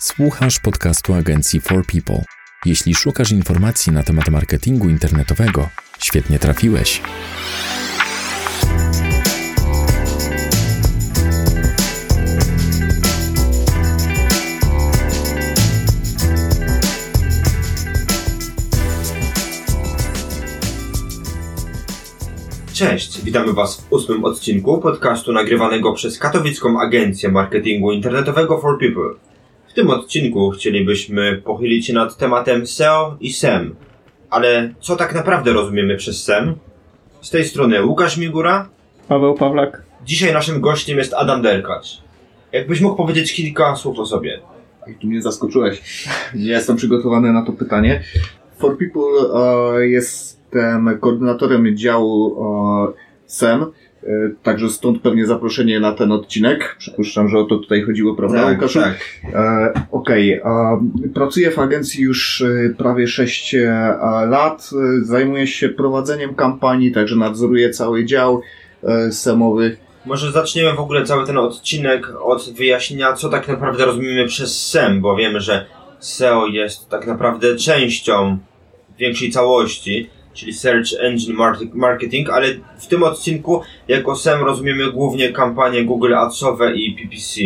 Słuchasz podcastu agencji For People. Jeśli szukasz informacji na temat marketingu internetowego, świetnie trafiłeś. Cześć, witamy Was w ósmym odcinku podcastu nagrywanego przez katowicką agencję marketingu internetowego For People. W tym odcinku chcielibyśmy pochylić się nad tematem SEO i SEM. Ale co tak naprawdę rozumiemy przez SEM? Z tej strony Łukasz Migura. Paweł Pawlak. Dzisiaj naszym gościem jest Adam Derkacz. Jakbyś mógł powiedzieć kilka słów o sobie. I tu mnie zaskoczyłeś. Nie jestem przygotowany na to pytanie. For People e, jestem koordynatorem działu e, SEM, także stąd pewnie zaproszenie na ten odcinek. Przypuszczam, że o to tutaj chodziło, prawda Łukaszu? tak. E, Okej, e, pracuję w agencji już e, prawie 6 e, lat. E, Zajmuję się prowadzeniem kampanii, także nadzoruję cały dział e, SEMowy. Może zaczniemy w ogóle cały ten odcinek od wyjaśnienia, co tak naprawdę rozumiemy przez SEM, bo wiemy, że SEO jest tak naprawdę częścią większej całości, czyli Search Engine Marketing, ale w tym odcinku jako SEM rozumiemy głównie kampanie Google Adsowe i PPC.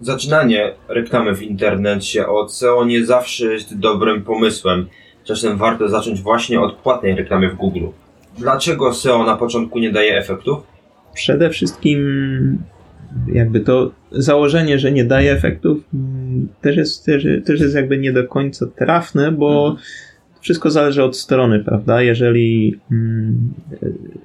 Zaczynanie reklamy w internecie od SEO nie zawsze jest dobrym pomysłem. Czasem warto zacząć właśnie od płatnej reklamy w Google. Dlaczego SEO na początku nie daje efektów? Przede wszystkim jakby to założenie, że nie daje efektów mm, też jest, też, też jest jakby nie do końca trafne, bo wszystko zależy od strony, prawda? Jeżeli mm,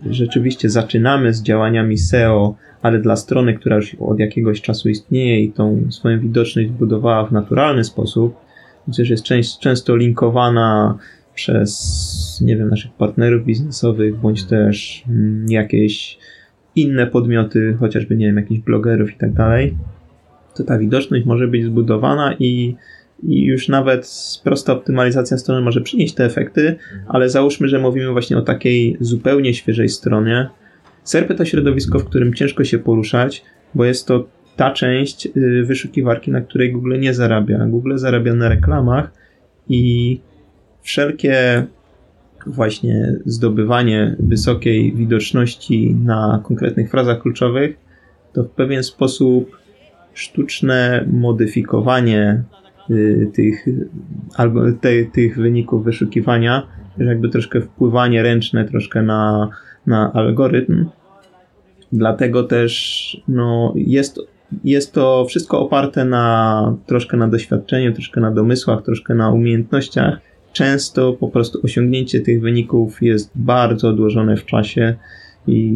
rzeczywiście zaczynamy z działaniami SEO, ale dla strony, która już od jakiegoś czasu istnieje i tą swoją widoczność budowała w naturalny sposób, gdzieś jest część, często linkowana przez, nie wiem, naszych partnerów biznesowych, bądź też mm, jakieś inne podmioty, chociażby, nie wiem, jakichś blogerów i tak dalej, to ta widoczność może być zbudowana i, i już nawet prosta optymalizacja strony może przynieść te efekty, ale załóżmy, że mówimy właśnie o takiej zupełnie świeżej stronie. SERP to środowisko, w którym ciężko się poruszać, bo jest to ta część y, wyszukiwarki, na której Google nie zarabia. Google zarabia na reklamach i wszelkie właśnie zdobywanie wysokiej widoczności na konkretnych frazach kluczowych, to w pewien sposób sztuczne modyfikowanie tych, albo te, tych wyników wyszukiwania, jakby troszkę wpływanie ręczne troszkę na, na algorytm. Dlatego też no, jest, jest to wszystko oparte na troszkę na doświadczeniu, troszkę na domysłach, troszkę na umiejętnościach często po prostu osiągnięcie tych wyników jest bardzo odłożone w czasie i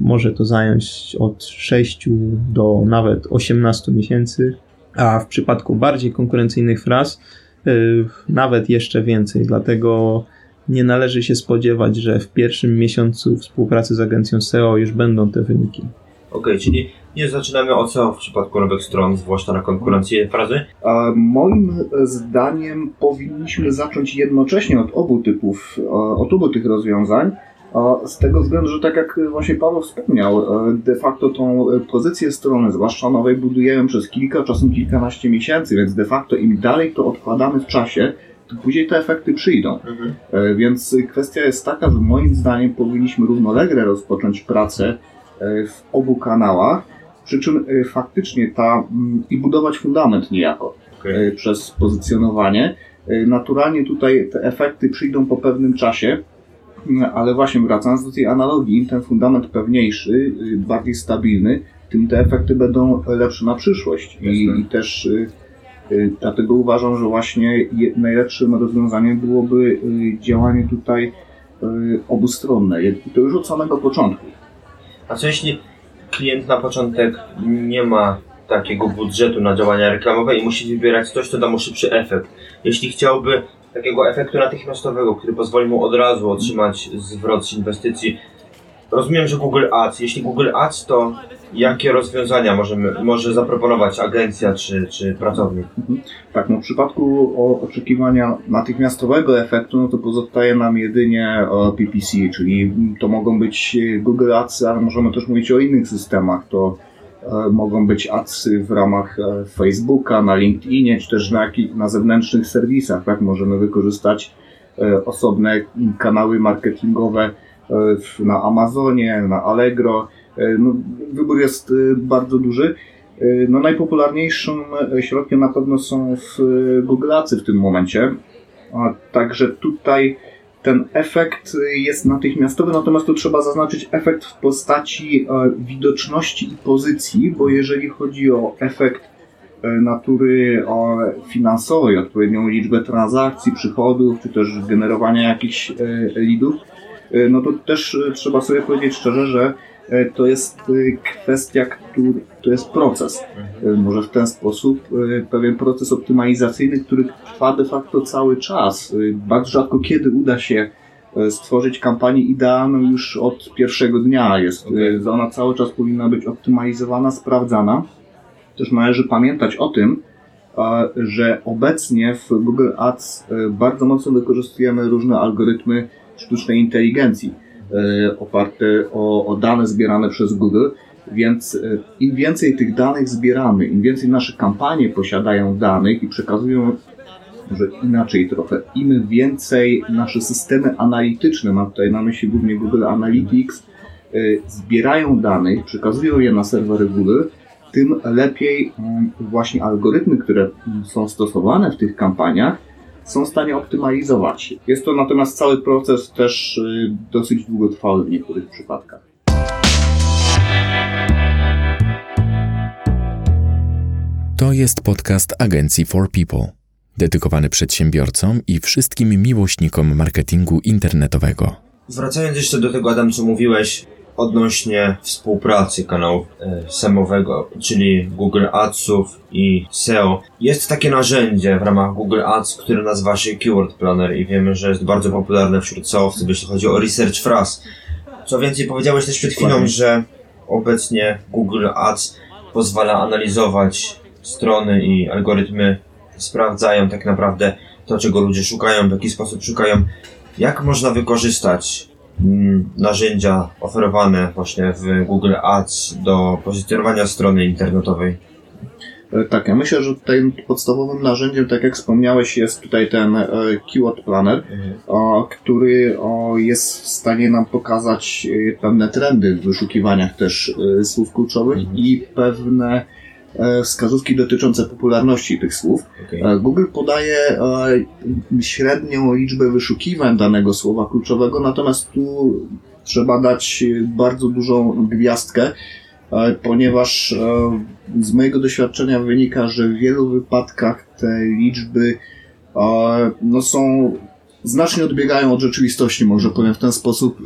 może to zająć od 6 do nawet 18 miesięcy, a w przypadku bardziej konkurencyjnych fraz yy, nawet jeszcze więcej. Dlatego nie należy się spodziewać, że w pierwszym miesiącu współpracy z agencją SEO już będą te wyniki. Okej, czyli nie zaczynamy od SEO w przypadku nowych stron, zwłaszcza na konkurencję frazy. A Moim zdaniem powinniśmy zacząć jednocześnie od obu typów, od obu tych rozwiązań. Z tego względu, że tak jak właśnie Paweł wspomniał, e, de facto tą pozycję strony, zwłaszcza nowej, budujemy przez kilka, czasem kilkanaście miesięcy, więc de facto im dalej to odkładamy w czasie, to później te efekty przyjdą. E, Więc kwestia jest taka, że moim zdaniem powinniśmy równolegle rozpocząć pracę e, w obu kanałach, przy czym e, faktycznie ta i budować fundament niejako e, przez pozycjonowanie. E, Naturalnie tutaj te efekty przyjdą po pewnym czasie, ale właśnie wracając do tej analogii, im ten fundament pewniejszy, y, bardziej stabilny, tym te efekty będą lepsze na przyszłość. I, i też y, y, dlatego uważam, że właśnie najlepszym rozwiązaniem byłoby działanie tutaj obustronne. To już od samego początku. A co jeśli klient na początek nie ma takiego budżetu na działania reklamowe i musi wybierać coś, co da mu szybszy efekt? Jeśli chciałby takiego efektu natychmiastowego, który pozwoli mu od razu otrzymać zwrot z inwestycji, rozumiem, że Google Ads. Jeśli Google Ads, to jakie rozwiązania możemy, może zaproponować agencja czy, czy pracownik? Tak, no w przypadku oczekiwania natychmiastowego efektu, no to pozostaje nam jedynie PPC, czyli to mogą być Google Ads, ale możemy też mówić o innych systemach. To mogą być adsy w ramach e, Facebooka, na LinkedInie, czy też na, na zewnętrznych serwisach, tak? Możemy wykorzystać e, osobne kanały marketingowe e, na Amazonie, na Allegro. E, No, wybór jest e, bardzo duży. E, No, najpopularniejszym e, środkiem na pewno są w e, Google Adsy w tym momencie. A także tutaj ten efekt e, jest natychmiastowy, natomiast tu trzeba zaznaczyć efekt w postaci e, widoczności i pozycji, bo jeżeli chodzi o efekt e, natury o, finansowej, odpowiednią liczbę transakcji, przychodów, czy też generowania jakichś e, leadów, e, no to też e, trzeba sobie powiedzieć szczerze, że e, to jest e, kwestia, który, to jest proces. E, Może w ten sposób e, pewien proces optymalizacyjny, który trwa de facto cały czas. E, Bardzo rzadko kiedy uda się e, stworzyć kampanię idealną już od pierwszego dnia. Jest, e, Ona cały czas powinna być optymalizowana, sprawdzana. Też należy pamiętać o tym, e, że obecnie w Google Ads e, bardzo mocno wykorzystujemy różne algorytmy sztucznej inteligencji e, oparte o, o dane zbierane przez Google, więc e, im więcej tych danych zbieramy, im więcej nasze kampanie posiadają danych i przekazują, może inaczej trochę, im więcej nasze systemy analityczne, mam tutaj na myśli głównie Google Analytics, e, zbierają danych, przekazują je na serwery Google, tym lepiej mm, właśnie algorytmy, które są stosowane w tych kampaniach, są w stanie optymalizować. Jest to natomiast cały proces też y, dosyć długotrwały w niektórych przypadkach. To jest podcast agencji For People, dedykowany przedsiębiorcom i wszystkim miłośnikom marketingu internetowego. Wracając jeszcze do tego, Adam, co mówiłeś odnośnie współpracy kanału e, SEMowego, czyli Google Adsów i SEO. Jest takie narzędzie w ramach Google Ads, które nazywa się Keyword Planner i wiemy, że jest bardzo popularne wśród SEOwców, jeśli chodzi o research phrase. Co więcej, powiedziałeś też przed chwilą, że obecnie Google Ads pozwala analizować strony i algorytmy sprawdzają tak naprawdę to, czego ludzie szukają, w jaki sposób szukają. Jak można wykorzystać narzędzia oferowane właśnie w Google Ads do pozycjonowania strony internetowej? E, Tak, ja myślę, że tutaj podstawowym narzędziem, tak jak wspomniałeś, jest tutaj ten e, Keyword Planner, o, który jest w stanie nam pokazać e, pewne trendy w wyszukiwaniach też słów kluczowych Mhm. i pewne wskazówki dotyczące popularności tych słów. Okay. E, Google podaje e, średnią liczbę wyszukiwań danego słowa kluczowego, natomiast tu trzeba dać e, bardzo dużą gwiazdkę, e, ponieważ e, z mojego doświadczenia wynika, że w wielu wypadkach te liczby e, no są znacznie odbiegają od rzeczywistości, może powiem w ten sposób.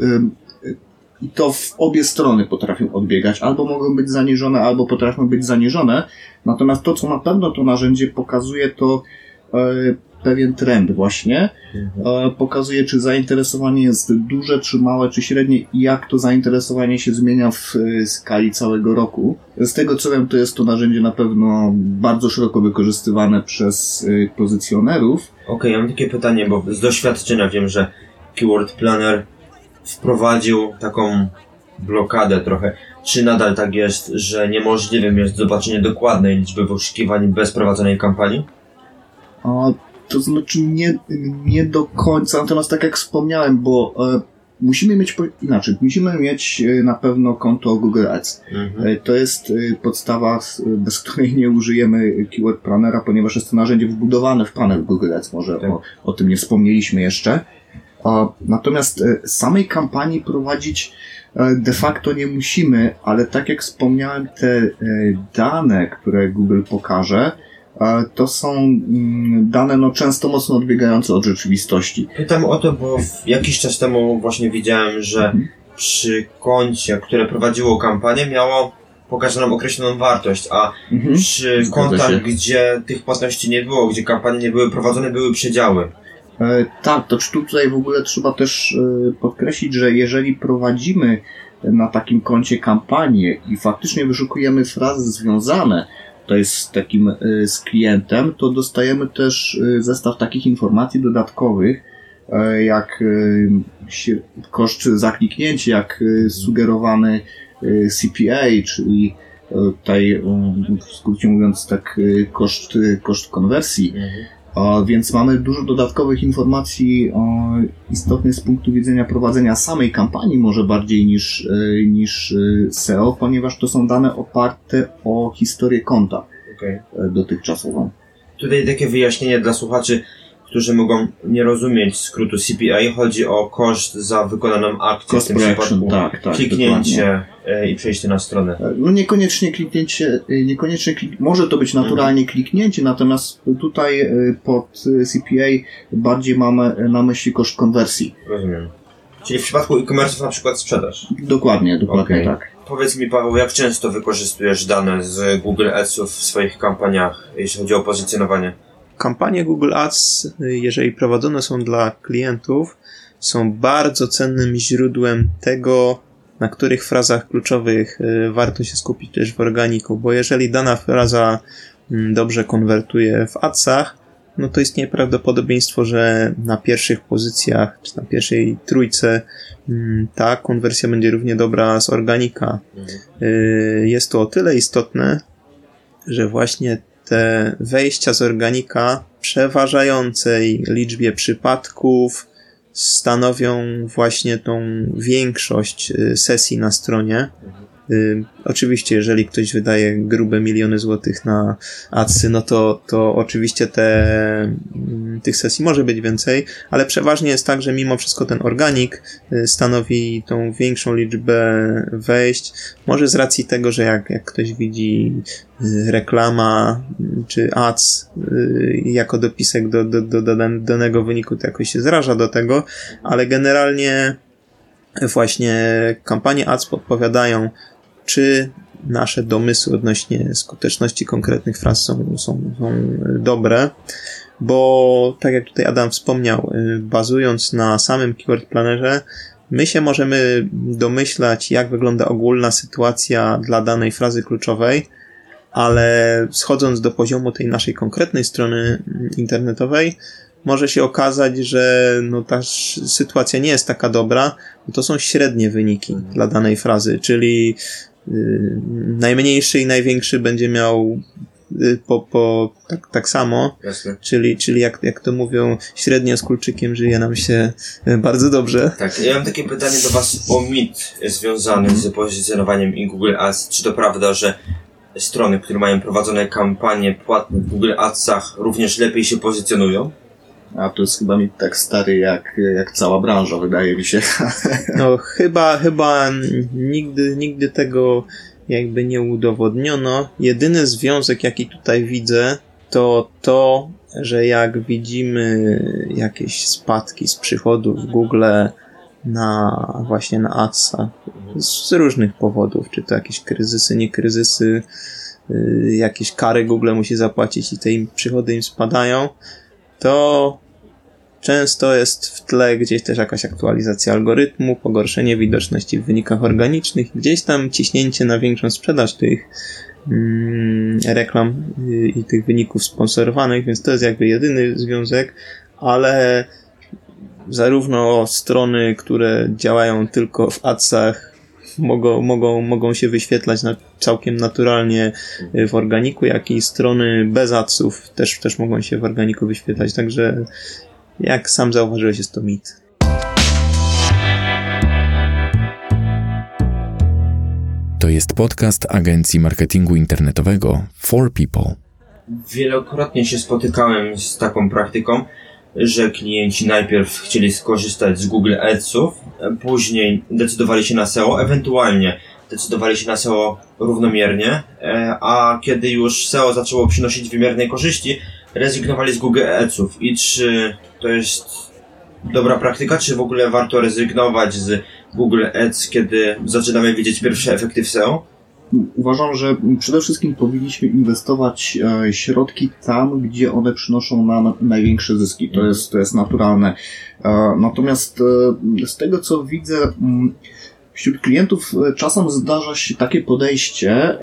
I to w obie strony potrafią odbiegać. Albo mogą być zaniżone, albo potrafią być zaniżone. Natomiast to, co na pewno to narzędzie pokazuje, to e, pewien trend właśnie. E, pokazuje, czy zainteresowanie jest duże, czy małe, czy średnie i jak to zainteresowanie się zmienia w e, skali całego roku. Z tego co wiem, to jest to narzędzie na pewno bardzo szeroko wykorzystywane przez pozycjonerów. Okej, ja mam takie pytanie, bo z doświadczenia wiem, że Keyword Planner wprowadził taką blokadę trochę. Czy nadal tak jest, że niemożliwym jest zobaczenie dokładnej liczby wyszukiwań bez prowadzonej kampanii? A, to znaczy nie, nie do końca, natomiast tak jak wspomniałem, bo e, musimy mieć po, inaczej, musimy mieć e, na pewno konto Google Ads. Mhm. E, To jest e, podstawa, bez której nie użyjemy Keyword Plannera, ponieważ jest to narzędzie wbudowane w panel Google Ads. Może Tak. o, o tym nie wspomnieliśmy jeszcze. A, Natomiast e, samej kampanii prowadzić e, de facto nie musimy, ale tak jak wspomniałem, te e, dane, które Google pokaże, to są mm, dane no, często mocno odbiegające od rzeczywistości. Pytam o to, bo jakiś czas temu właśnie widziałem, że Mhm. przy koncie, które prowadziło kampanię, miało pokazaną określoną wartość, a Mhm. przy kontach, gdzie tych płatności nie było, gdzie kampanie nie były prowadzone, były przedziały. E, Tak, to czy tutaj w ogóle trzeba też e, podkreślić, że jeżeli prowadzimy na takim koncie kampanię i faktycznie wyszukujemy frazy związane z takim e, z klientem, to dostajemy też zestaw takich informacji dodatkowych, jak koszt za kliknięcie, jak sugerowany CPA, czyli tutaj, w skrócie mówiąc, tak koszt, koszt konwersji. Mhm. Więc mamy dużo dodatkowych informacji o, istotnych z punktu widzenia prowadzenia samej kampanii, może bardziej niż, y, niż y, SEO, ponieważ to są dane oparte o historię konta Okej. y, dotychczasową. Tutaj takie wyjaśnienie dla słuchaczy, którzy mogą nie rozumieć skrótu CPA. Chodzi o koszt za wykonaną akcję, w Cost tym per action, przypadku tak, tak. dokładnie. kliknięcie e, i przejście na stronę. No niekoniecznie kliknięcie, y, niekoniecznie klik... może to być naturalnie kliknięcie, natomiast tutaj pod CPA bardziej mamy na myśli koszt konwersji. Rozumiem. Czyli w przypadku e-commerce na przykład sprzedaż. Dokładnie, dokładnie Okej. tak. Powiedz mi Paweł, jak często wykorzystujesz dane z Google Adsów w swoich kampaniach, jeśli chodzi o pozycjonowanie? Kampanie Google Ads, jeżeli prowadzone są dla klientów, są bardzo cennym źródłem tego, na których frazach kluczowych y, warto się skupić też w organiku, bo jeżeli dana fraza mm, dobrze konwertuje w adsach, no to istnieje prawdopodobieństwo, że na pierwszych pozycjach, czy na pierwszej trójce mm, ta konwersja będzie równie dobra z organika. Y, Jest to o tyle istotne, że właśnie te wejścia z organika przeważającej liczbie przypadków stanowią właśnie tą większość y, sesji na stronie. Y, Oczywiście, jeżeli ktoś wydaje grube miliony złotych na adsy, no to, to oczywiście te, mm, tych sesji może być więcej, ale przeważnie jest tak, że mimo wszystko ten organik y, stanowi tą większą liczbę wejść. Może z racji tego, że jak, jak ktoś widzi y, reklama y, czy ads jako dopisek do, do, do, do dan- danego wyniku, to jakoś się zraża do tego, ale generalnie właśnie kampanie ads podpowiadają, czy nasze domysły odnośnie skuteczności konkretnych fraz są, są, są dobre, bo tak jak tutaj Adam wspomniał, y, bazując na samym keyword planerze, my się możemy domyślać, jak wygląda ogólna sytuacja dla danej frazy kluczowej, ale schodząc do poziomu tej naszej konkretnej strony internetowej, może się okazać, że no, ta sytuacja nie jest taka dobra, bo to są średnie wyniki dla danej frazy, czyli y, najmniejszy i największy będzie miał po, po tak, tak samo, Jasne. czyli, czyli jak, jak to mówią, średnio z kulczykiem żyje nam się y, bardzo dobrze. Tak, ja mam takie pytanie do Was o mit związany z pozycjonowaniem i Google Ads. Czy to prawda, że strony, które mają prowadzone kampanie płatne w Google Adsach również lepiej się pozycjonują? A to jest chyba mit tak stary jak, jak cała branża, wydaje mi się. No chyba, chyba nigdy, nigdy tego jakby nie udowodniono. Jedyny związek, jaki tutaj widzę, to to, że jak widzimy jakieś spadki z przychodów w Google na właśnie na Adsa z różnych powodów, czy to jakieś kryzysy, nie kryzysy, y, jakieś kary Google musi zapłacić i te im przychody im spadają, to Często jest w tle gdzieś też jakaś aktualizacja algorytmu, pogorszenie widoczności w wynikach organicznych, gdzieś tam ciśnięcie na większą sprzedaż tych mm, reklam y, i tych wyników sponsorowanych, więc to jest jakby jedyny związek, ale zarówno strony, które działają tylko w adsach, mogą, mogą, mogą się wyświetlać na, całkiem naturalnie y, w organiku, jak i strony bez adsów też, też mogą się w organiku wyświetlać, także jak sam zauważyłeś, jest to mit. To jest podcast agencji marketingu internetowego For People. Wielokrotnie się spotykałem z taką praktyką, że klienci najpierw chcieli skorzystać z Google Adsów, później decydowali się na SEO, ewentualnie decydowali się na SEO równomiernie, e, a kiedy już SEO zaczęło przynosić wymierne korzyści, rezygnowali z Google Adsów. I czy to jest dobra praktyka, czy w ogóle warto rezygnować z Google Ads, kiedy zaczynamy widzieć pierwsze efekty w SEO? Uważam, że przede wszystkim powinniśmy inwestować e, środki tam, gdzie one przynoszą nam największe zyski. To jest, to jest naturalne. E, Natomiast e, z tego, co widzę, mm, wśród klientów czasem zdarza się takie podejście,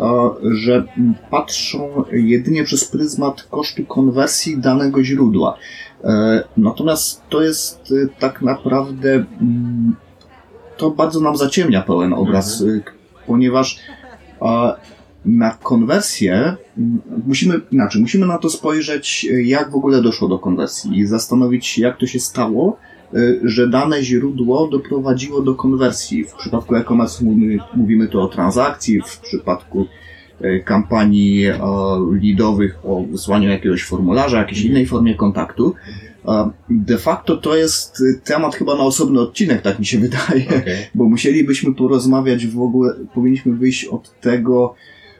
że patrzą jedynie przez pryzmat kosztu konwersji danego źródła. E, Natomiast to jest e, tak naprawdę mm, to bardzo nam zaciemnia pełen obraz, e, k- ponieważ na konwersję mm, musimy inaczej, musimy na to spojrzeć, jak w ogóle doszło do konwersji i zastanowić się, jak to się stało, y, że dane źródło doprowadziło do konwersji. W przypadku e-commerce mówimy, mówimy tu o transakcji, w przypadku y, kampanii e, leadowych o wysłaniu jakiegoś formularza, jakiejś innej formie kontaktu. E, De facto to jest temat chyba na osobny odcinek, tak mi się wydaje, Okej. bo musielibyśmy porozmawiać w ogóle, powinniśmy wyjść od tego,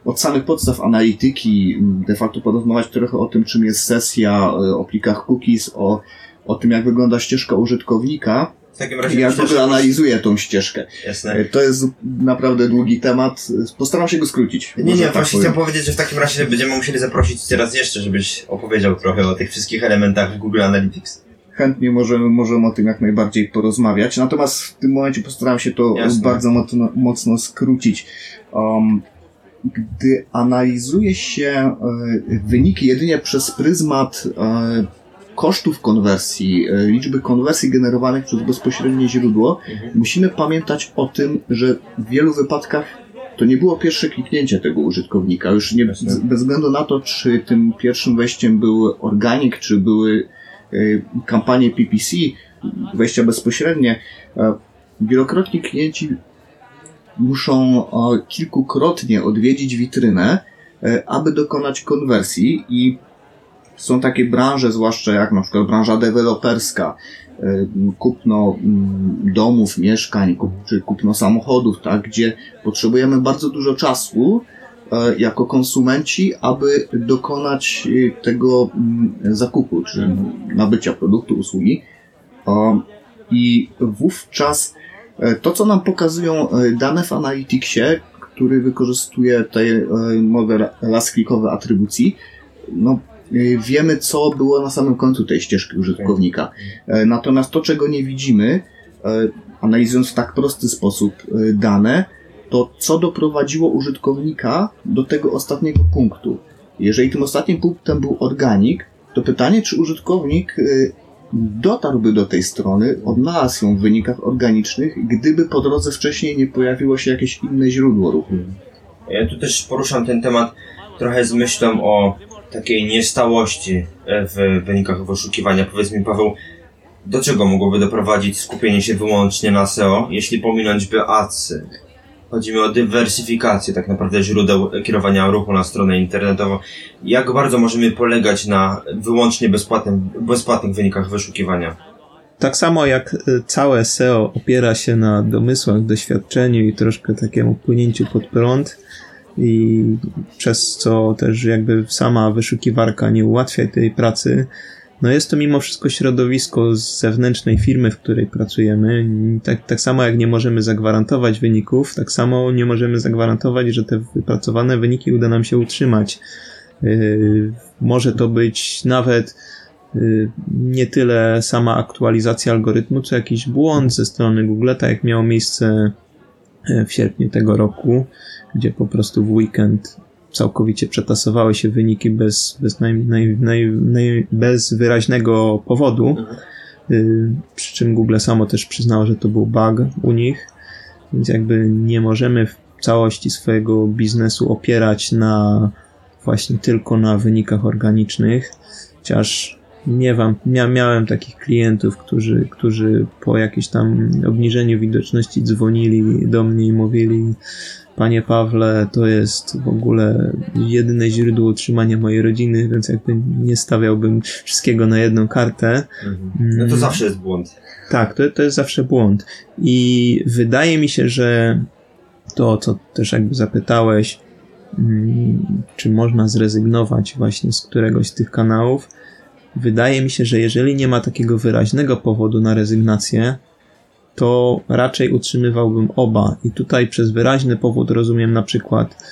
od samych podstaw analityki, de facto porozmawiać trochę o tym, czym jest sesja, e, o plikach cookies, o, o tym, jak wygląda ścieżka użytkownika W takim razie ogóle że- analizuje tą ścieżkę. Jasne. E, To jest naprawdę długi temat, postaram się go skrócić. Nie, nie, tak właśnie chciałem powiedzieć, że w takim razie będziemy musieli zaprosić cię raz jeszcze, żebyś opowiedział trochę o tych wszystkich elementach w Google Analytics. chętnie możemy, możemy o tym jak najbardziej porozmawiać. Natomiast w tym momencie postaram się to Jasne. bardzo mocno, mocno skrócić. Um, gdy analizuje się e, wyniki jedynie przez pryzmat e, kosztów konwersji, e, liczby konwersji generowanych przez bezpośrednie źródło, Mhm. musimy pamiętać o tym, że w wielu wypadkach to nie było pierwsze kliknięcie tego użytkownika. Już nie, z- bez względu na to, czy tym pierwszym wejściem był organik, czy były y, kampanie PPC, wejścia bezpośrednie, e, wielokrotnie klienci muszą e, kilkukrotnie odwiedzić witrynę, e, aby dokonać konwersji i są takie branże, zwłaszcza jak na przykład branża deweloperska, e, kupno mm, domów, mieszkań, czy kupno samochodów, tak, gdzie potrzebujemy bardzo dużo czasu e, jako konsumenci, aby dokonać e, tego mm, zakupu, czy nabycia produktu, usługi. I wówczas to, co nam pokazują dane w Analyticsie, który wykorzystuje tutaj e, model last-clickowy atrybucji, no, wiemy, co było na samym końcu tej ścieżki użytkownika. E, Natomiast to, czego nie widzimy, e, analizując w tak prosty sposób dane, to co doprowadziło użytkownika do tego ostatniego punktu. Jeżeli tym ostatnim punktem był organik, to pytanie, czy użytkownik dotarłby do tej strony, odnalazł ją w wynikach organicznych, gdyby po drodze wcześniej nie pojawiło się jakieś inne źródło ruchu. Ja tu też poruszam ten temat trochę z myślą o takiej niestałości e, w wynikach wyszukiwania. Powiedz mi, Paweł, do czego mogłoby doprowadzić skupienie się wyłącznie na SEO, jeśli pominąć by adsy? Chodzi mi o dywersyfikację tak naprawdę źródeł kierowania ruchu na stronę internetową. Jak bardzo możemy polegać na wyłącznie bezpłatnym, bezpłatnych wynikach wyszukiwania? Tak samo jak y, całe SEO opiera się na domysłach, doświadczeniu i troszkę takiemu płynięciu pod prąd i przez co też jakby sama wyszukiwarka nie ułatwia tej pracy, no jest to mimo wszystko środowisko z zewnętrznej firmy, w której pracujemy. Tak, tak samo jak nie możemy zagwarantować wyników, tak samo nie możemy zagwarantować, że te wypracowane wyniki uda nam się utrzymać. Yy, może to być nawet y, nie tyle sama aktualizacja algorytmu, co jakiś błąd ze strony Google, tak jak miało miejsce w sierpniu tego roku, gdzie po prostu w weekend całkowicie przetasowały się wyniki bez, bez, naj, naj, naj, naj, bez wyraźnego powodu. Y, Przy czym Google samo też przyznało, że to był bug u nich, więc jakby nie możemy w całości swojego biznesu opierać na właśnie tylko na wynikach organicznych, chociaż nie wam, mia, miałem takich klientów, którzy, którzy po jakimś tam obniżeniu widoczności dzwonili do mnie i mówili Panie Pawle, to jest w ogóle jedyne źródło utrzymania mojej rodziny, więc jakby nie stawiałbym wszystkiego na jedną kartę. No to Mm. zawsze jest błąd. Tak, to, to jest zawsze błąd. I wydaje mi się, że to, co też jakby zapytałeś, mm, czy można zrezygnować właśnie z któregoś z tych kanałów, wydaje mi się, że jeżeli nie ma takiego wyraźnego powodu na rezygnację, to raczej utrzymywałbym oba. I tutaj przez wyraźny powód rozumiem na przykład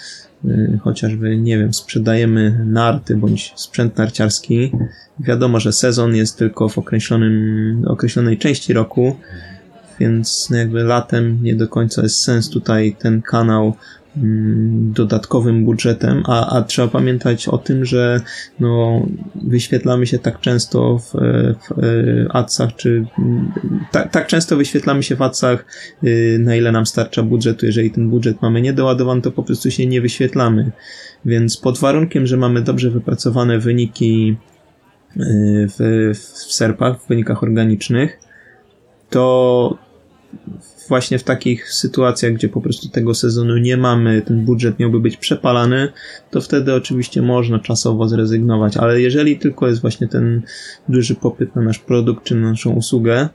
y, chociażby, nie wiem, sprzedajemy narty bądź sprzęt narciarski. Wiadomo, że sezon jest tylko w określonym, określonej części roku, więc jakby latem nie do końca jest sens tutaj ten kanał dodatkowym budżetem, a, a trzeba pamiętać o tym, że no, wyświetlamy się tak często w, w adsach, czy tak, tak często wyświetlamy się w adsach, y, na ile nam starcza budżetu. Jeżeli ten budżet mamy niedoładowany, to po prostu się nie wyświetlamy. Więc pod warunkiem, że mamy dobrze wypracowane wyniki y, w, w serpach, w wynikach organicznych, to właśnie w takich sytuacjach, gdzie po prostu tego sezonu nie mamy, ten budżet miałby być przepalany, to wtedy oczywiście można czasowo zrezygnować, ale jeżeli tylko jest właśnie ten duży popyt na nasz produkt czy na naszą usługę,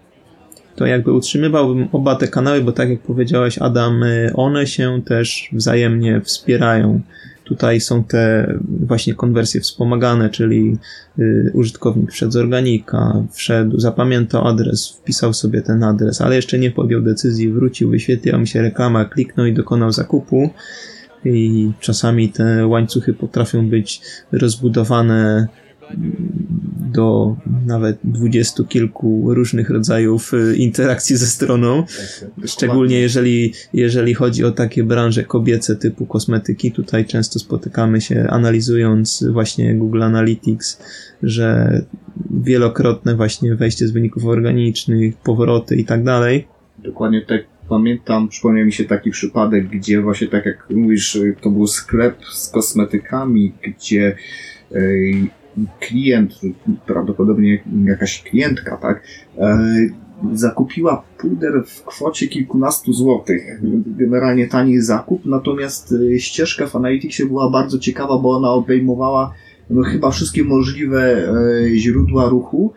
to jakby utrzymywałbym oba te kanały, bo tak jak powiedziałeś Adam, one się też wzajemnie wspierają. Tutaj są te właśnie konwersje wspomagane, czyli y, użytkownik wszedł z organika, wszedł, zapamiętał adres, wpisał sobie ten adres, ale jeszcze nie podjął decyzji, wrócił, wyświetliła mu się reklama, kliknął i dokonał zakupu. I czasami te łańcuchy potrafią być rozbudowane do nawet dwudziestu kilku różnych rodzajów y, interakcji ze stroną. Szczególnie jeżeli, jeżeli chodzi o takie branże kobiece typu kosmetyki. Tutaj często spotykamy się analizując właśnie Google Analytics, że wielokrotne właśnie wejście z wyników organicznych, powroty i tak dalej. Dokładnie tak pamiętam, przypomniał mi się taki przypadek, gdzie właśnie tak jak mówisz, to był sklep z kosmetykami, gdzie klient, prawdopodobnie jakaś klientka, tak, e, zakupiła puder w kwocie kilkunastu złotych. Generalnie tani zakup, natomiast e, ścieżka w Analyticsie była bardzo ciekawa, bo ona obejmowała no, chyba wszystkie możliwe e, źródła ruchu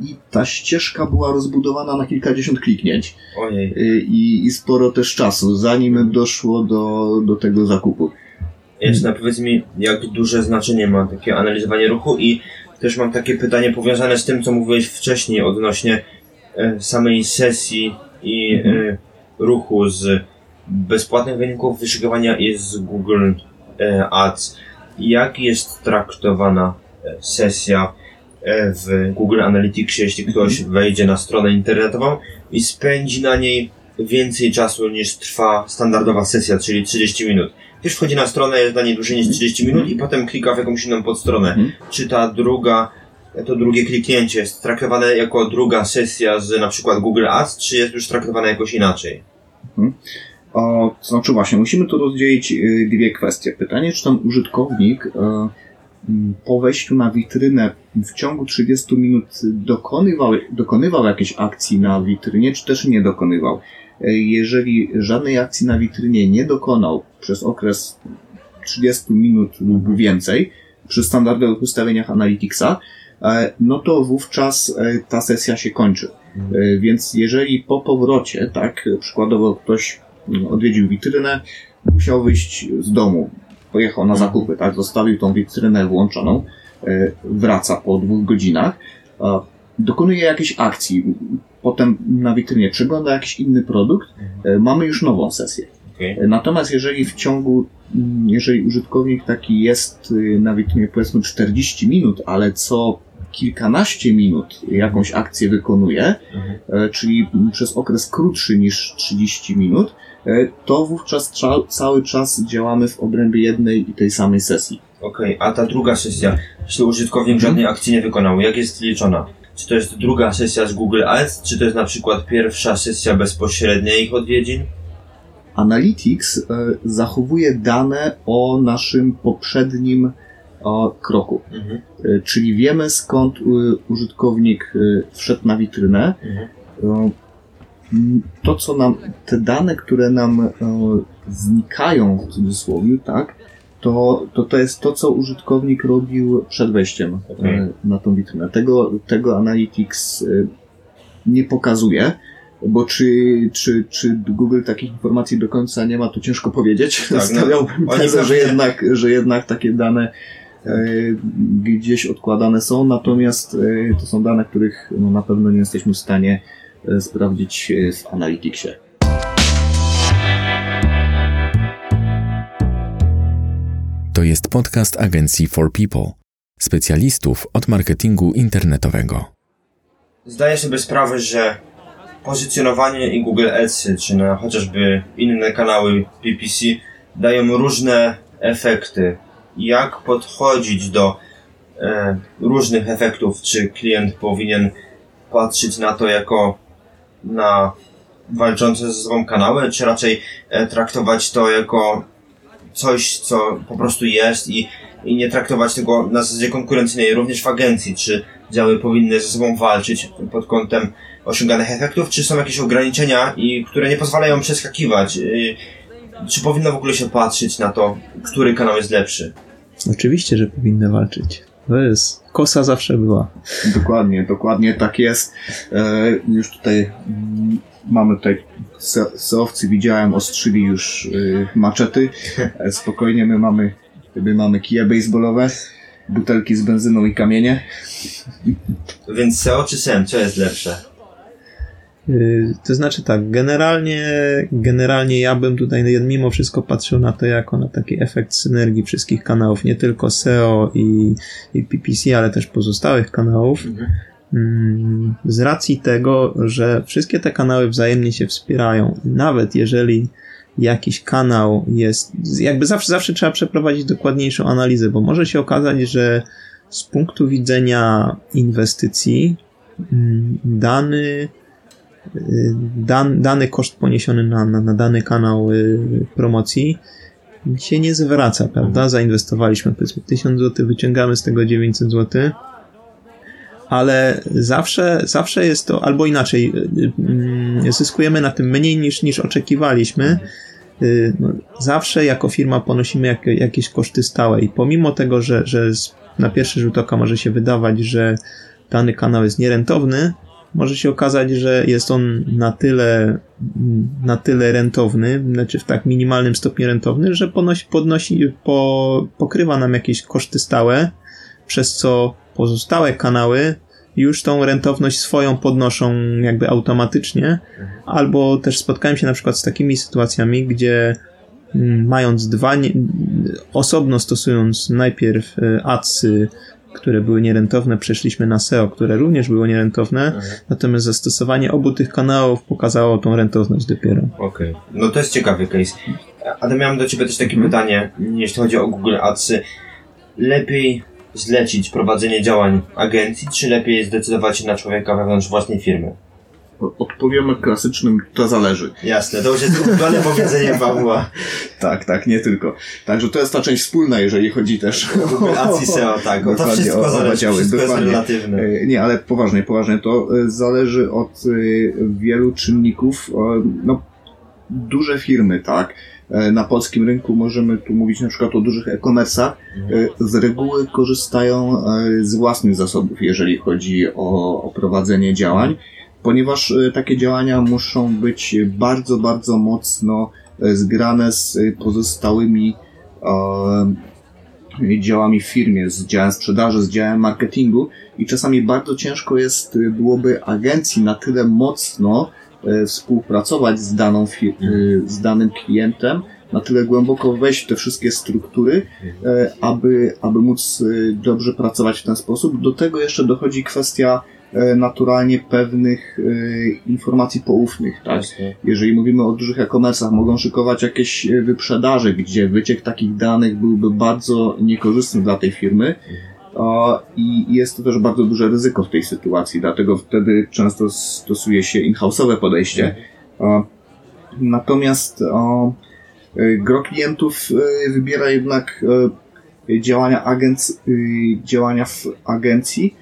i ta ścieżka była rozbudowana na kilkadziesiąt kliknięć. Ojej. I, I sporo też czasu, zanim doszło do, do tego zakupu. Jeszcze powiedz mi, jak duże znaczenie ma takie analizowanie ruchu i też mam takie pytanie powiązane z tym, co mówiłeś wcześniej odnośnie e, samej sesji i e, ruchu z bezpłatnych wyników wyszukiwania i z Google e, Ads. Jak jest traktowana sesja w Google Analyticsie, jeśli ktoś Mhm. wejdzie na stronę internetową i spędzi na niej więcej czasu niż trwa standardowa sesja, czyli 30 minut. Też wchodzi na stronę, jest dla niej dłużej niż 30 minut i potem klika w jakąś inną podstronę. Mhm. Czy ta druga, to drugie kliknięcie jest traktowane jako druga sesja z na przykład Google Ads, czy jest już traktowane jakoś inaczej? O, to znaczy właśnie, musimy tu rozdzielić y, dwie kwestie. Pytanie, czy ten użytkownik y, po wejściu na witrynę w ciągu 30 minut dokonywał, dokonywał jakiejś akcji na witrynie, czy też nie dokonywał. Y, Jeżeli żadnej akcji na witrynie nie dokonał przez okres 30 minut lub więcej, przy standardowych ustawieniach Analyticsa, e, no to wówczas e, ta sesja się kończy. E, Więc jeżeli po powrocie, tak, przykładowo ktoś mm, odwiedził witrynę, musiał wyjść z domu, pojechał na zakupy, tak, zostawił tą witrynę włączoną, e, wraca po dwóch godzinach, dokonuje jakiejś akcji, potem na witrynie przegląda jakiś inny produkt, e, mamy już nową sesję. Okay. Natomiast jeżeli w ciągu, mm, jeżeli użytkownik taki jest y, na witrynie powiedzmy 40 minut, ale co kilkanaście minut jakąś akcję wykonuje, Mhm. e, czyli przez okres krótszy niż 30 minut, e, to wówczas cza- cały czas działamy w obrębie jednej i tej samej sesji. Okej, a ta druga sesja, jeśli użytkownik Mhm. żadnej akcji nie wykonał, jak jest liczona? Czy to jest druga sesja z Google Ads, czy to jest na przykład pierwsza sesja bezpośrednia ich odwiedzin? Analytics e, zachowuje dane o naszym poprzednim o, kroku. Mhm. E, Czyli wiemy skąd użytkownik wszedł na witrynę. Mhm. E, To, co nam, te dane, które nam e, znikają w cudzysłowie, tak, to, to to jest to, co użytkownik robił przed wejściem e, na tą witrynę. Tego, tego Analytics e, nie pokazuje. Bo czy, czy, czy Google takich informacji do końca nie ma, to ciężko powiedzieć. Tak, no, Stawiałbym tezę, że jednak, że jednak takie dane e, gdzieś odkładane są, natomiast to są dane, których no, na pewno nie jesteśmy w stanie sprawdzić w Analyticsie. To jest podcast agencji For People, specjalistów od marketingu internetowego. Zdaję sobie sprawę, że pozycjonowanie i Google Ads, czy na chociażby inne kanały PPC dają różne efekty. Jak podchodzić do e, różnych efektów? Czy klient powinien patrzeć na to jako na walczące ze sobą kanały, czy raczej e, traktować to jako coś, co po prostu jest i, i nie traktować tego na zasadzie konkurencyjnej również w agencji, czy działy powinny ze sobą walczyć pod kątem osiąganych efektów, czy są jakieś ograniczenia, i, które nie pozwalają przeskakiwać? Y, czy powinno w ogóle się patrzeć na to, który kanał jest lepszy? Oczywiście, że powinny walczyć. To jest, kosa zawsze była. Dokładnie, dokładnie tak jest. E, już tutaj mm, mamy tutaj seowcy, widziałem, ostrzyli już y, maczety. E, spokojnie, my mamy, my mamy kije baseballowe, butelki z benzyną i kamienie. Więc SEO czy SEM, co jest lepsze? Yy, To znaczy tak, generalnie, generalnie ja bym tutaj mimo wszystko patrzył na to jako na taki efekt synergii wszystkich kanałów, nie tylko SEO i, i PPC, ale też pozostałych kanałów. Mm, Z racji tego, że wszystkie te kanały wzajemnie się wspierają. Nawet jeżeli jakiś kanał jest, jakby zawsze, zawsze trzeba przeprowadzić dokładniejszą analizę, bo może się okazać, że z punktu widzenia inwestycji mm, dany y, dan, dany koszt poniesiony na, na, na dany kanał y, promocji się nie zwraca, prawda? Zainwestowaliśmy powiedzmy 1000 zł, wyciągamy z tego 900 zł, ale zawsze, zawsze jest to, albo inaczej, y, y, zyskujemy na tym mniej niż, niż oczekiwaliśmy. Y, No, zawsze jako firma ponosimy jak, jakieś koszty stałe i pomimo tego, że, że na pierwszy rzut oka może się wydawać, że dany kanał jest nierentowny, może się okazać, że jest on na tyle, na tyle rentowny, znaczy w tak minimalnym stopniu rentowny, że podnosi, podnosi po, pokrywa nam jakieś koszty stałe, przez co pozostałe kanały już tą rentowność swoją podnoszą jakby automatycznie, albo też spotkałem się na przykład z takimi sytuacjami, gdzie mm, mając dwa, nie, osobno stosując najpierw e, adsy, które były nierentowne, przeszliśmy na SEO, które również było nierentowne, natomiast zastosowanie obu tych kanałów pokazało tą rentowność dopiero. Okej. No to jest ciekawy case. Ale miałem do Ciebie też takie pytanie, jeśli chodzi o Google Adsy. Lepiej zlecić prowadzenie działań agencji, czy lepiej zdecydować się na człowieka wewnątrz własnej firmy? Odpowiemy klasycznym, to zależy. Jasne, to już jest ulubione powiedzenie Pawła. Tak, tak, nie tylko. Także to jest ta część wspólna, jeżeli chodzi też Google Ads i SEO, tak. To Dokładnie, wszystko o- zależy, obadziały, wszystko jest relatywne. E, Nie, ale poważnie, poważnie. To e, zależy od e, wielu czynników. No, duże firmy, tak. E, Na polskim rynku możemy tu mówić na przykład o dużych e-commerce'ach. E, Z reguły korzystają e, z własnych zasobów, jeżeli chodzi o, o prowadzenie działań, ponieważ takie działania muszą być bardzo, bardzo mocno zgrane z pozostałymi działami w firmie, z działem sprzedaży, z działem marketingu i czasami bardzo ciężko jest, byłoby agencji na tyle mocno współpracować z daną y, z danym klientem, na tyle głęboko wejść w te wszystkie struktury, e, aby, aby móc dobrze pracować w ten sposób. Do tego jeszcze dochodzi kwestia e, naturalnie pewnych e, informacji poufnych, tak? Jeżeli mówimy o dużych e-commerce'ach, mogą szykować jakieś e, wyprzedaże, gdzie wyciek takich danych byłby bardzo niekorzystny dla tej firmy. I jest to też bardzo duże ryzyko w tej sytuacji, dlatego wtedy często stosuje się in-house'owe podejście. Natomiast e, gro klientów e, wybiera jednak e, działania, agenc, działania w agencji.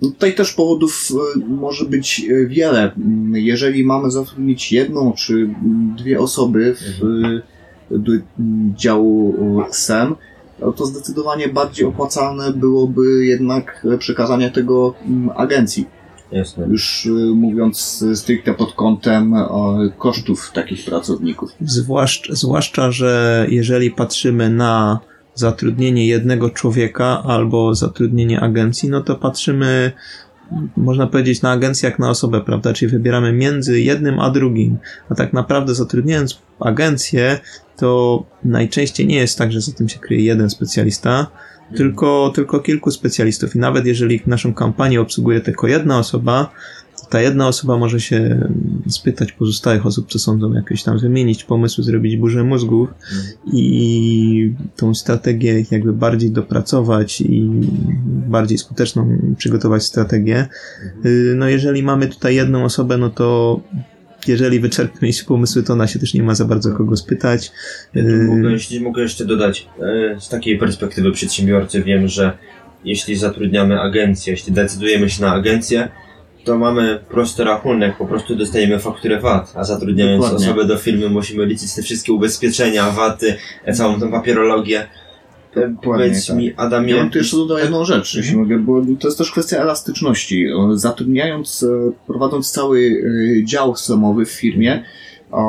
Tutaj też powodów może być wiele. Jeżeli mamy zatrudnić jedną czy dwie osoby w, mm, działu SEM, to zdecydowanie bardziej opłacalne byłoby jednak przekazanie tego mm, agencji. Jasne. Już e, mówiąc stricte pod kątem e, kosztów takich pracowników. Zwłaszcza, zwłaszcza, że jeżeli patrzymy na zatrudnienie jednego człowieka albo zatrudnienie agencji, no to patrzymy, można powiedzieć, na agencję jak na osobę, prawda? Czyli wybieramy między jednym a drugim. A tak naprawdę zatrudniając agencję, to najczęściej nie jest tak, że za tym się kryje jeden specjalista, tylko, tylko kilku specjalistów. I nawet jeżeli naszą kampanię obsługuje tylko jedna osoba, to ta jedna osoba może się spytać pozostałych osób, co sądzą, jakieś tam wymienić pomysły, zrobić burzę mózgów i tą strategię jakby bardziej dopracować i bardziej skuteczną przygotować strategię. Y, No jeżeli mamy tutaj jedną osobę, no to jeżeli wyczerpmy się pomysły, to ona się też nie ma za bardzo kogo spytać. Y, Mogę, jeśli mogę jeszcze dodać, e, z takiej perspektywy przedsiębiorcy wiem, że jeśli zatrudniamy agencję, jeśli decydujemy się na agencję, to mamy prosty rachunek, po prostu dostajemy fakturę VAT, a zatrudniając Dokładnie. osobę do firmy musimy liczyć te wszystkie ubezpieczenia, VAT-y, e, całą tą papierologię. E, Dokładnie, Powiedz tak. mi, Adamie, Ja bym tu jeszcze dodał jedną rzecz, jeśli mogę, bo to jest też kwestia elastyczności. Zatrudniając, e, prowadząc cały e, dział systemowy w firmie, a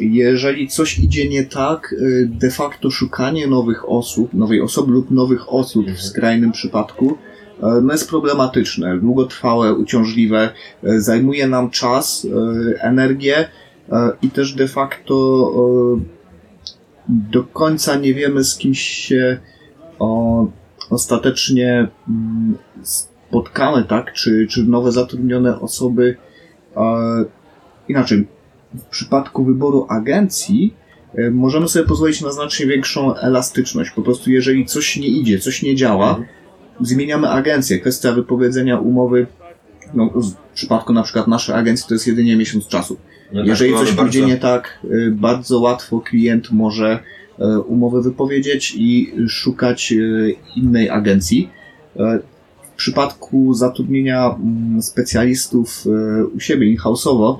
jeżeli coś idzie nie tak, de facto szukanie nowych osób, nowej osoby lub nowych osób w skrajnym przypadku, no jest problematyczne, długotrwałe, uciążliwe, zajmuje nam czas, energię i też de facto do końca nie wiemy z kim się o, ostatecznie mm, spotkamy, tak? Czy, czy nowe zatrudnione osoby e, inaczej, w przypadku wyboru agencji e, możemy sobie pozwolić na znacznie większą elastyczność. Po prostu jeżeli coś nie idzie, coś nie działa, zmieniamy agencję. Kwestia wypowiedzenia umowy no, w przypadku na przykład naszej agencji to jest jedynie miesiąc czasu. no tak, Jeżeli to coś pójdzie bardzo- nie tak, y, bardzo łatwo klient może y, umowę wypowiedzieć i szukać y, innej agencji. W przypadku zatrudnienia mm, specjalistów u siebie in-house'owo,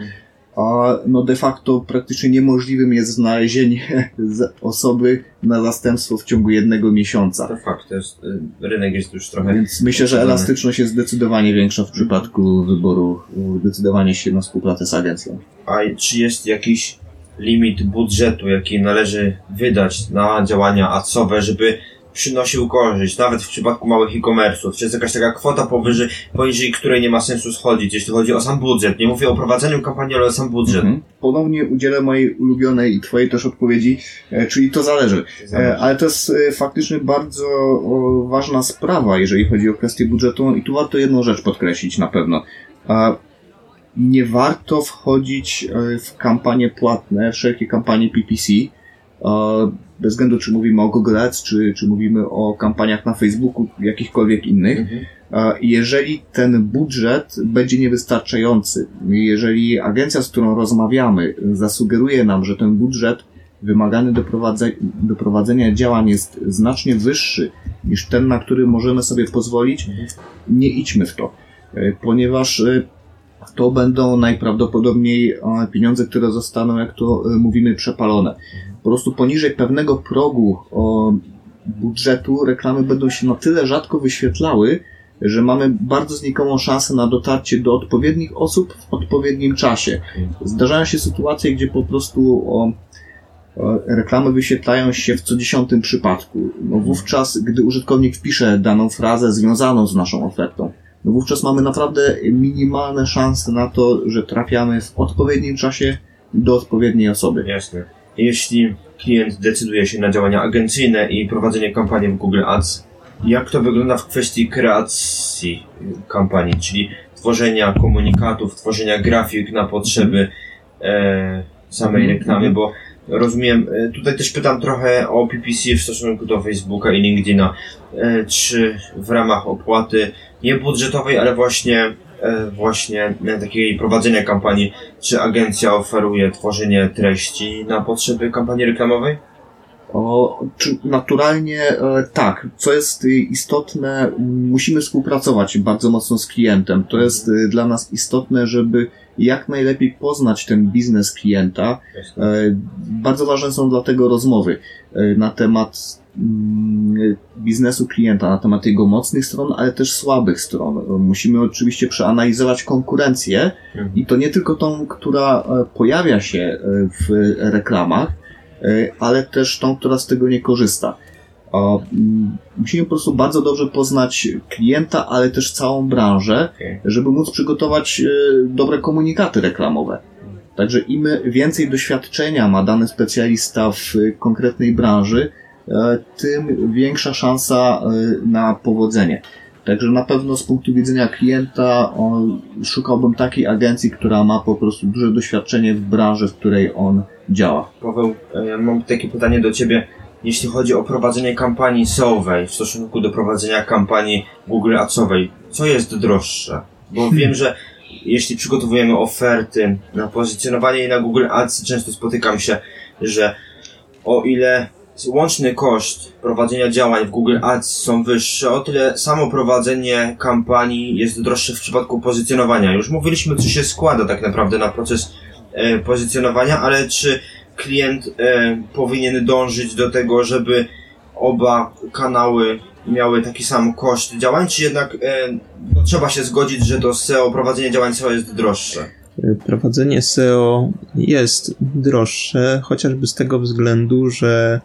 a no de facto praktycznie niemożliwym jest znalezienie osoby na zastępstwo w ciągu jednego miesiąca. To fakt, to jest, y, rynek jest już trochę... Więc myślę, że elastyczność jest zdecydowanie większa w przypadku wyboru, y, zdecydowania się na współpracę z agencją. A czy jest jakiś limit budżetu, jaki należy wydać na działania adsowe, żeby przynosił korzyść, nawet w przypadku małych e-commerce'ów? Czy jest jakaś taka kwota powyżej, poniżej której nie ma sensu schodzić, jeśli chodzi o sam budżet? Nie mówię o prowadzeniu kampanii, ale o sam budżet. Mhm. Ponownie udzielę mojej ulubionej i twojej też odpowiedzi, e, czyli to zależy. E, Ale to jest e, faktycznie bardzo o, ważna sprawa, jeżeli chodzi o kwestię budżetu i tu warto jedną rzecz podkreślić na pewno. Nie warto wchodzić e, w kampanie płatne, wszelkie kampanie PPC, bez względu czy mówimy o Google Ads, czy, czy mówimy o kampaniach na Facebooku, jakichkolwiek innych. Mhm. Jeżeli ten budżet będzie niewystarczający, jeżeli agencja, z którą rozmawiamy, zasugeruje nam, że ten budżet wymagany do, prowadze- do prowadzenia działań jest znacznie wyższy niż ten, na który możemy sobie pozwolić, nie idźmy w to, E, ponieważ e, to będą najprawdopodobniej e, pieniądze, które zostaną, jak to mówimy, przepalone. Po prostu poniżej pewnego progu o, budżetu reklamy będą się na tyle rzadko wyświetlały, że mamy bardzo znikomą szansę na dotarcie do odpowiednich osób w odpowiednim czasie. Zdarzają się sytuacje, gdzie po prostu o, o, reklamy wyświetlają się w co dziesiątym przypadku. No wówczas, gdy użytkownik wpisze daną frazę związaną z naszą ofertą, no wówczas mamy naprawdę minimalne szanse na to, że trafiamy w odpowiednim czasie do odpowiedniej osoby. Jasne. Jeśli klient decyduje się na działania agencyjne i prowadzenie kampanii w Google Ads, jak to wygląda w kwestii kreacji kampanii, czyli tworzenia komunikatów, tworzenia grafik na potrzeby e, samej Mhm, reklamy, mhm. bo rozumiem, e, tutaj też pytam trochę o PPC w stosunku do Facebooka i LinkedIna, e, czy w ramach opłaty nie budżetowej, ale właśnie właśnie e, takiej prowadzenia kampanii, czy agencja oferuje tworzenie treści na potrzeby kampanii reklamowej? O, czy naturalnie e, tak. Co jest y, istotne, musimy współpracować bardzo mocno z klientem. To jest y, dla nas istotne, żeby jak najlepiej poznać ten biznes klienta. E, Bardzo ważne są dlatego rozmowy e, na temat mm, biznesu klienta, na temat jego mocnych stron, ale też słabych stron. Musimy oczywiście przeanalizować konkurencję Mhm. i to nie tylko tą, która pojawia się w reklamach, ale też tą, która z tego nie korzysta. O, mm, Musimy po prostu bardzo dobrze poznać klienta, ale też całą branżę, żeby móc przygotować e, dobre komunikaty reklamowe. Także im więcej doświadczenia ma dany specjalista w e, konkretnej branży, e, tym większa szansa e, na powodzenie. Także na pewno z punktu widzenia klienta on, szukałbym takiej agencji, która ma po prostu duże doświadczenie w branży, w której on działa. Paweł, e, mam takie pytanie do Ciebie. Jeśli chodzi o prowadzenie kampanii SEO-owej w stosunku do prowadzenia kampanii Google Adsowej, co jest droższe? Bo wiem, że jeśli przygotowujemy oferty na pozycjonowanie na Google Ads, często spotykam się, że o ile łączny koszt prowadzenia działań w Google Ads są wyższe, o tyle samo prowadzenie kampanii jest droższe w przypadku pozycjonowania. Już mówiliśmy, co się składa tak naprawdę na proces e, pozycjonowania, ale czy klient e, powinien dążyć do tego, żeby oba kanały miały taki sam koszt działań, czy jednak e, no, trzeba się zgodzić, że to SEO, prowadzenie działań SEO jest droższe? Prowadzenie SEO jest droższe, chociażby z tego względu, że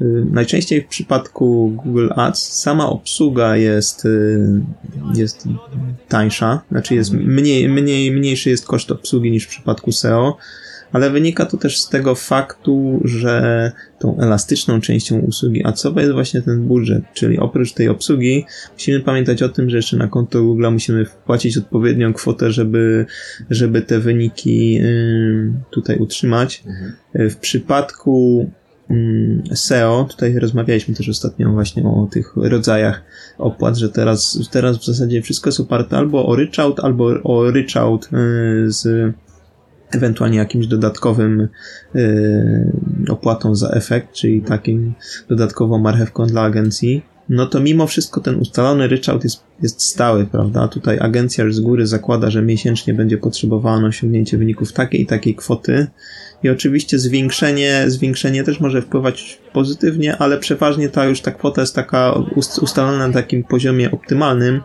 y, najczęściej w przypadku Google Ads sama obsługa jest, y, jest tańsza, znaczy jest mniej, mniej, mniejszy jest koszt obsługi niż w przypadku SEO, ale wynika to też z tego faktu, że tą elastyczną częścią usługi adsowej jest właśnie ten budżet, czyli oprócz tej obsługi musimy pamiętać o tym, że jeszcze na konto Google musimy wpłacić odpowiednią kwotę, żeby, żeby te wyniki tutaj utrzymać. Mhm. W przypadku SEO, tutaj rozmawialiśmy też ostatnio właśnie o tych rodzajach opłat, że teraz, teraz w zasadzie wszystko jest oparte albo o ryczałt, albo o ryczałt y, z ewentualnie jakimś dodatkowym y, opłatą za efekt, czyli takim dodatkową marchewką dla agencji, no to mimo wszystko ten ustalony ryczałt jest, jest stały, prawda? Tutaj agencja już z góry zakłada, że miesięcznie będzie potrzebowała na osiągnięcie wyników takiej i takiej kwoty. I oczywiście zwiększenie, zwiększenie też może wpływać pozytywnie, ale przeważnie ta już ta kwota jest taka ustalona na takim poziomie optymalnym,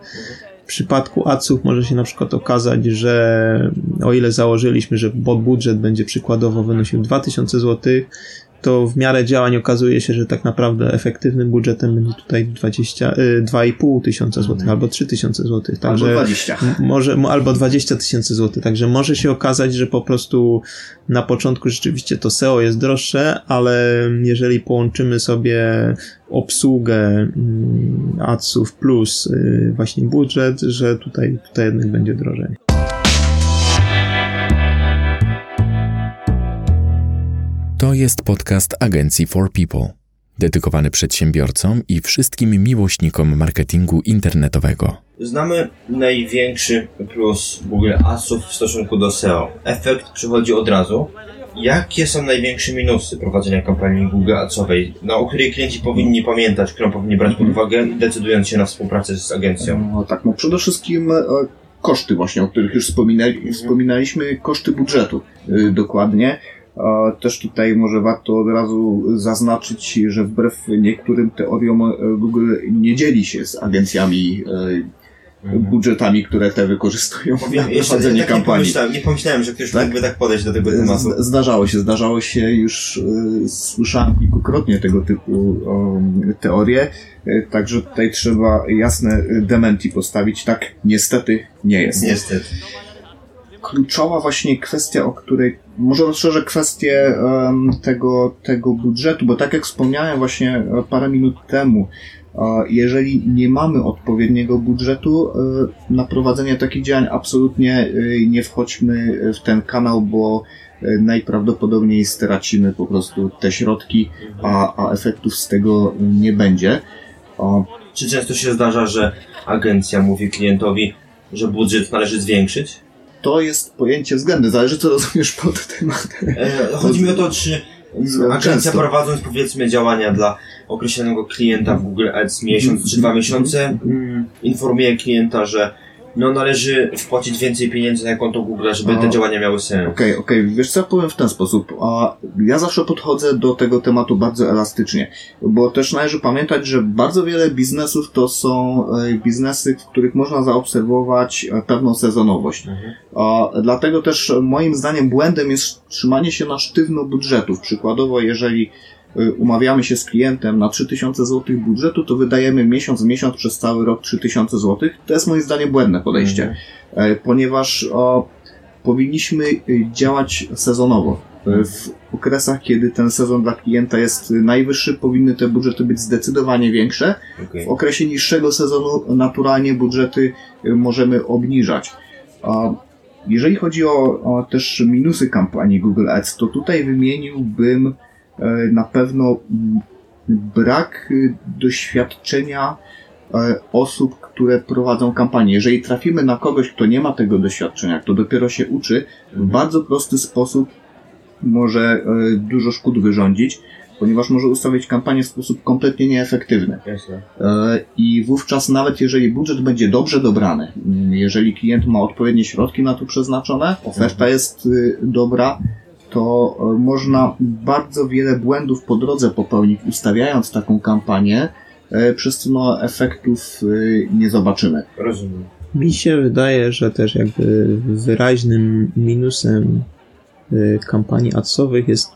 w przypadku adsów może się na przykład okazać, że o ile założyliśmy, że budżet będzie przykładowo wynosił 2000 zł, to w miarę działań okazuje się, że tak naprawdę efektywnym budżetem będzie tutaj 20, 2,5 tysiąca złotych Mhm. albo 3 tysiące złotych. Albo Także 20. może, albo 20 tysięcy złotych. Także może się okazać, że po prostu na początku rzeczywiście to SEO jest droższe, ale jeżeli połączymy sobie obsługę mm, adsów plus y, właśnie budżet, że tutaj, tutaj jednak będzie drożej. To jest podcast agencji For People, dedykowany przedsiębiorcom i wszystkim miłośnikom marketingu internetowego. Znamy największy plus Google Adsów w stosunku do SEO. Efekt przychodzi od razu. Jakie są największe minusy prowadzenia kampanii Google Adsowej, no, o której klienci powinni pamiętać, którą powinni brać pod uwagę, decydując się na współpracę z agencją? No, tak, no przede wszystkim e, koszty właśnie, o których już wspominali, wspominaliśmy, koszty budżetu y, dokładnie. E, Też tutaj może warto od razu zaznaczyć, że wbrew niektórym teoriom e, Google nie dzieli się z agencjami e, budżetami, które te wykorzystują Powiem, na prowadzenie tak nie kampanii. pomyślałem, nie pomyślałem, że ktoś Tak? mógłby tak podejść do tego tematu. Zdarzało się, zdarzało się, już y, słyszałem kilkukrotnie tego typu teorie, także tutaj trzeba jasne dementi postawić. Tak, niestety nie jest. Niestety. Kluczowa właśnie kwestia, o której może rozszerzę kwestię em, tego, tego budżetu, bo tak jak wspomniałem właśnie e, parę minut temu, e, jeżeli nie mamy odpowiedniego budżetu e, na prowadzenie takich działań, absolutnie nie wchodźmy w ten kanał, bo najprawdopodobniej stracimy po prostu te środki, a, a efektów z tego nie będzie. Czy często się zdarza, że agencja mówi klientowi, że budżet należy zwiększyć? To jest pojęcie względne, zależy co rozumiesz pod tematem. E, chodzi mi o to, czy agencja Często. prowadząc powiedzmy działania dla określonego klienta w Google Ads miesiąc czy dwa miesiące, mm, informuje klienta, że no należy wpłacić więcej pieniędzy na konto Google, żeby te O. działania miały sens. Okej, okej, wiesz co, powiem w ten sposób. A ja zawsze podchodzę do tego tematu bardzo elastycznie, bo też należy pamiętać, że bardzo wiele biznesów to są e, biznesy, w których można zaobserwować e, pewną sezonowość. Mhm. A dlatego też moim zdaniem błędem jest trzymanie się na sztywno budżetów. Przykładowo, jeżeli umawiamy się z klientem na 3000 zł budżetu, to wydajemy miesiąc w miesiąc przez cały rok 3000 zł. To jest moim zdaniem błędne podejście Mhm. e, ponieważ o, powinniśmy y, działać sezonowo. E, W okresach, kiedy ten sezon dla klienta jest najwyższy, powinny te budżety być zdecydowanie większe. Okej. W okresie niższego sezonu naturalnie budżety y, możemy obniżać. Jeżeli chodzi o, o też minusy kampanii Google Ads, to tutaj wymieniłbym na pewno brak y, doświadczenia e, osób, które prowadzą kampanię. Jeżeli trafimy na kogoś, kto nie ma tego doświadczenia, kto dopiero się uczy, w bardzo prosty sposób może e, dużo szkód wyrządzić, ponieważ może ustawić kampanię w sposób kompletnie nieefektywny. E, I wówczas nawet jeżeli budżet będzie dobrze dobrany, mm, jeżeli klient ma odpowiednie środki na to przeznaczone, oferta jest y, dobra, to e, można bardzo wiele błędów po drodze popełnić, ustawiając taką kampanię, e, przez co no, efektów y, nie zobaczymy. Rozumiem. Mi się wydaje, że też jakby wyraźnym minusem kampanii adsowych jest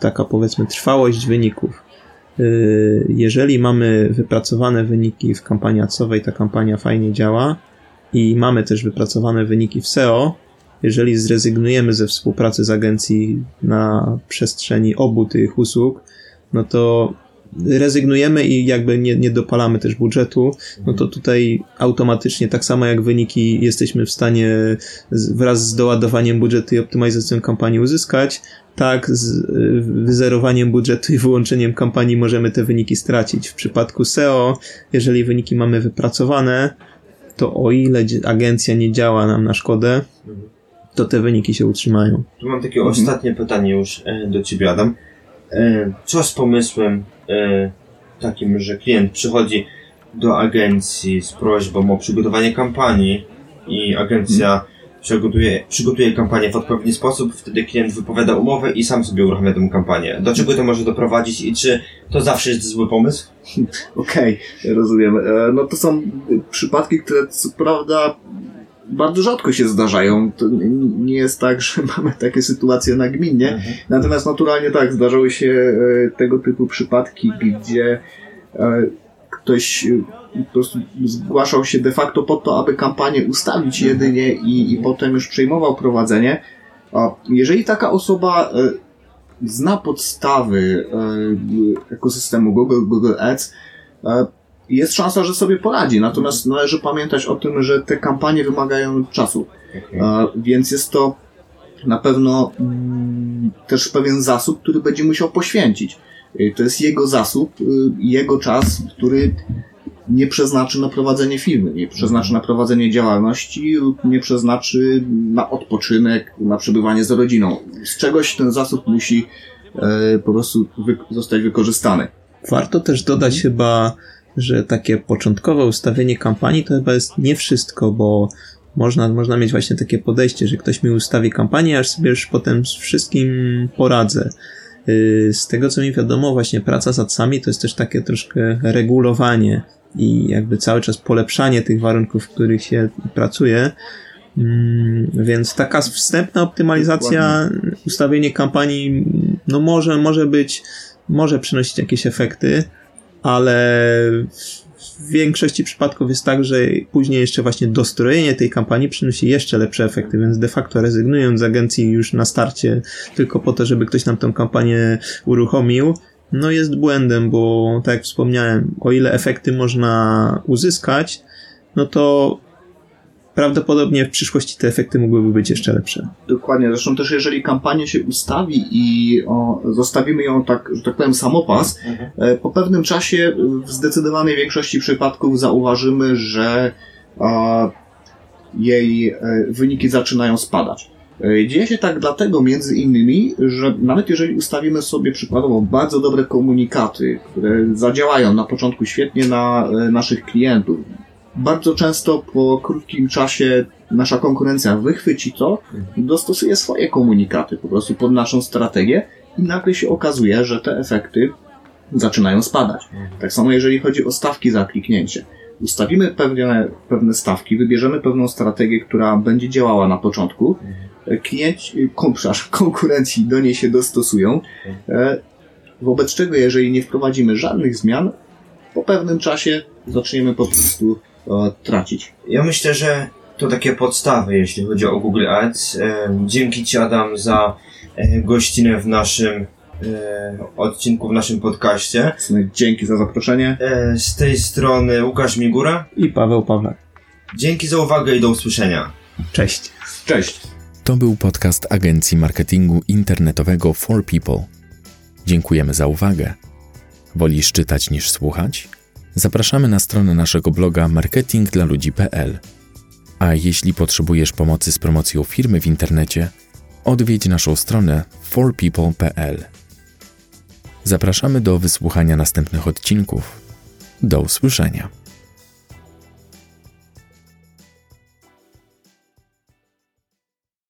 taka powiedzmy trwałość wyników. Jeżeli mamy wypracowane wyniki w kampanii adsowej, ta kampania fajnie działa i mamy też wypracowane wyniki w SEO, jeżeli zrezygnujemy ze współpracy z agencji na przestrzeni obu tych usług, no to rezygnujemy i jakby nie, nie dopalamy też budżetu, no to tutaj automatycznie, tak samo jak wyniki jesteśmy w stanie wraz z doładowaniem budżetu i optymalizacją kampanii uzyskać, tak z wyzerowaniem budżetu i wyłączeniem kampanii możemy te wyniki stracić. W przypadku SEO, jeżeli wyniki mamy wypracowane, to o ile agencja nie działa nam na szkodę, to te wyniki się utrzymają. Tu mam takie Mhm. ostatnie pytanie już e, do Ciebie, Adam. E, co z pomysłem e, takim, że klient przychodzi do agencji z prośbą o przygotowanie kampanii i agencja Mhm. przygotuje, przygotuje kampanię w odpowiedni sposób, wtedy klient wypowiada umowę i sam sobie uruchamia tę kampanię. Do czego to może doprowadzić i czy to zawsze jest zły pomysł? Okej, rozumiem. E, No to są przypadki, które co prawda bardzo rzadko się zdarzają. To nie jest tak, że mamy takie sytuacje nagminnie. Natomiast naturalnie tak, zdarzały się e, tego typu przypadki, gdzie e, ktoś e, po prostu zgłaszał się de facto po to, aby kampanię ustawić jedynie i, i potem już przejmował prowadzenie. Jeżeli taka osoba zna podstawy ekosystemu Google, Google Ads, jest szansa, że sobie poradzi. Natomiast należy pamiętać o tym, że te kampanie wymagają czasu. E, Więc jest to na pewno mm, też pewien zasób, który będzie musiał poświęcić. Y, To jest jego zasób, y, jego czas, który nie przeznaczy na prowadzenie firmy, nie przeznaczy na prowadzenie działalności nie przeznaczy na odpoczynek, na przebywanie z rodziną. Z czegoś ten zasób musi e, po prostu wy- zostać wykorzystany. Warto też dodać chyba, że takie początkowe ustawienie kampanii to chyba jest nie wszystko, bo można, można mieć właśnie takie podejście, że ktoś mi ustawi kampanię, aż sobie już potem z wszystkim poradzę. Yy, Z tego co mi wiadomo, właśnie praca z adsami to jest też takie troszkę regulowanie i jakby cały czas polepszanie tych warunków, w których się pracuje. Mm, Więc taka wstępna optymalizacja, ustawienie kampanii, no może, może być, może przynosić jakieś efekty, ale w większości przypadków jest tak, że później jeszcze właśnie dostrojenie tej kampanii przynosi jeszcze lepsze efekty, więc de facto rezygnując z agencji już na starcie tylko po to, żeby ktoś nam tą kampanię uruchomił, no jest błędem, bo tak jak wspomniałem, o ile efekty można uzyskać, no to prawdopodobnie w przyszłości te efekty mogłyby być jeszcze lepsze. Dokładnie. Zresztą też jeżeli kampanię się ustawi i o, zostawimy ją tak, że tak powiem, samopas, e, po pewnym czasie w zdecydowanej większości przypadków zauważymy, że a, jej e, wyniki zaczynają spadać. E, Dzieje się tak dlatego między innymi, że nawet jeżeli ustawimy sobie przykładowo bardzo dobre komunikaty, które zadziałają na początku świetnie na naszych klientów, bardzo często po krótkim czasie nasza konkurencja wychwyci to, dostosuje swoje komunikaty po prostu pod naszą strategię i nagle się okazuje, że te efekty zaczynają spadać. Tak samo jeżeli chodzi o stawki za kliknięcie. Ustawimy pewne, pewne stawki, wybierzemy pewną strategię, która będzie działała na początku. Klienci, kon, konkurenci do niej się dostosują. E, Wobec czego, jeżeli nie wprowadzimy żadnych zmian, po pewnym czasie zaczniemy po prostu e, tracić. Ja myślę, że to takie podstawy, jeśli chodzi o Google Ads. E, Dzięki Ci, Adam, za e, gościnę w naszym e, odcinku, w naszym podcaście. Dzięki za zaproszenie. Z tej strony Łukasz Migura. I Paweł Pawlak. Dzięki za uwagę i do usłyszenia. Cześć. Cześć. To był podcast agencji marketingu internetowego For People. Dziękujemy za uwagę. Wolisz czytać niż słuchać? Zapraszamy na stronę naszego bloga marketingdlaludzi.pl. A jeśli potrzebujesz pomocy z promocją firmy w internecie, odwiedź naszą stronę forpeople.pl. Zapraszamy do wysłuchania następnych odcinków. Do usłyszenia.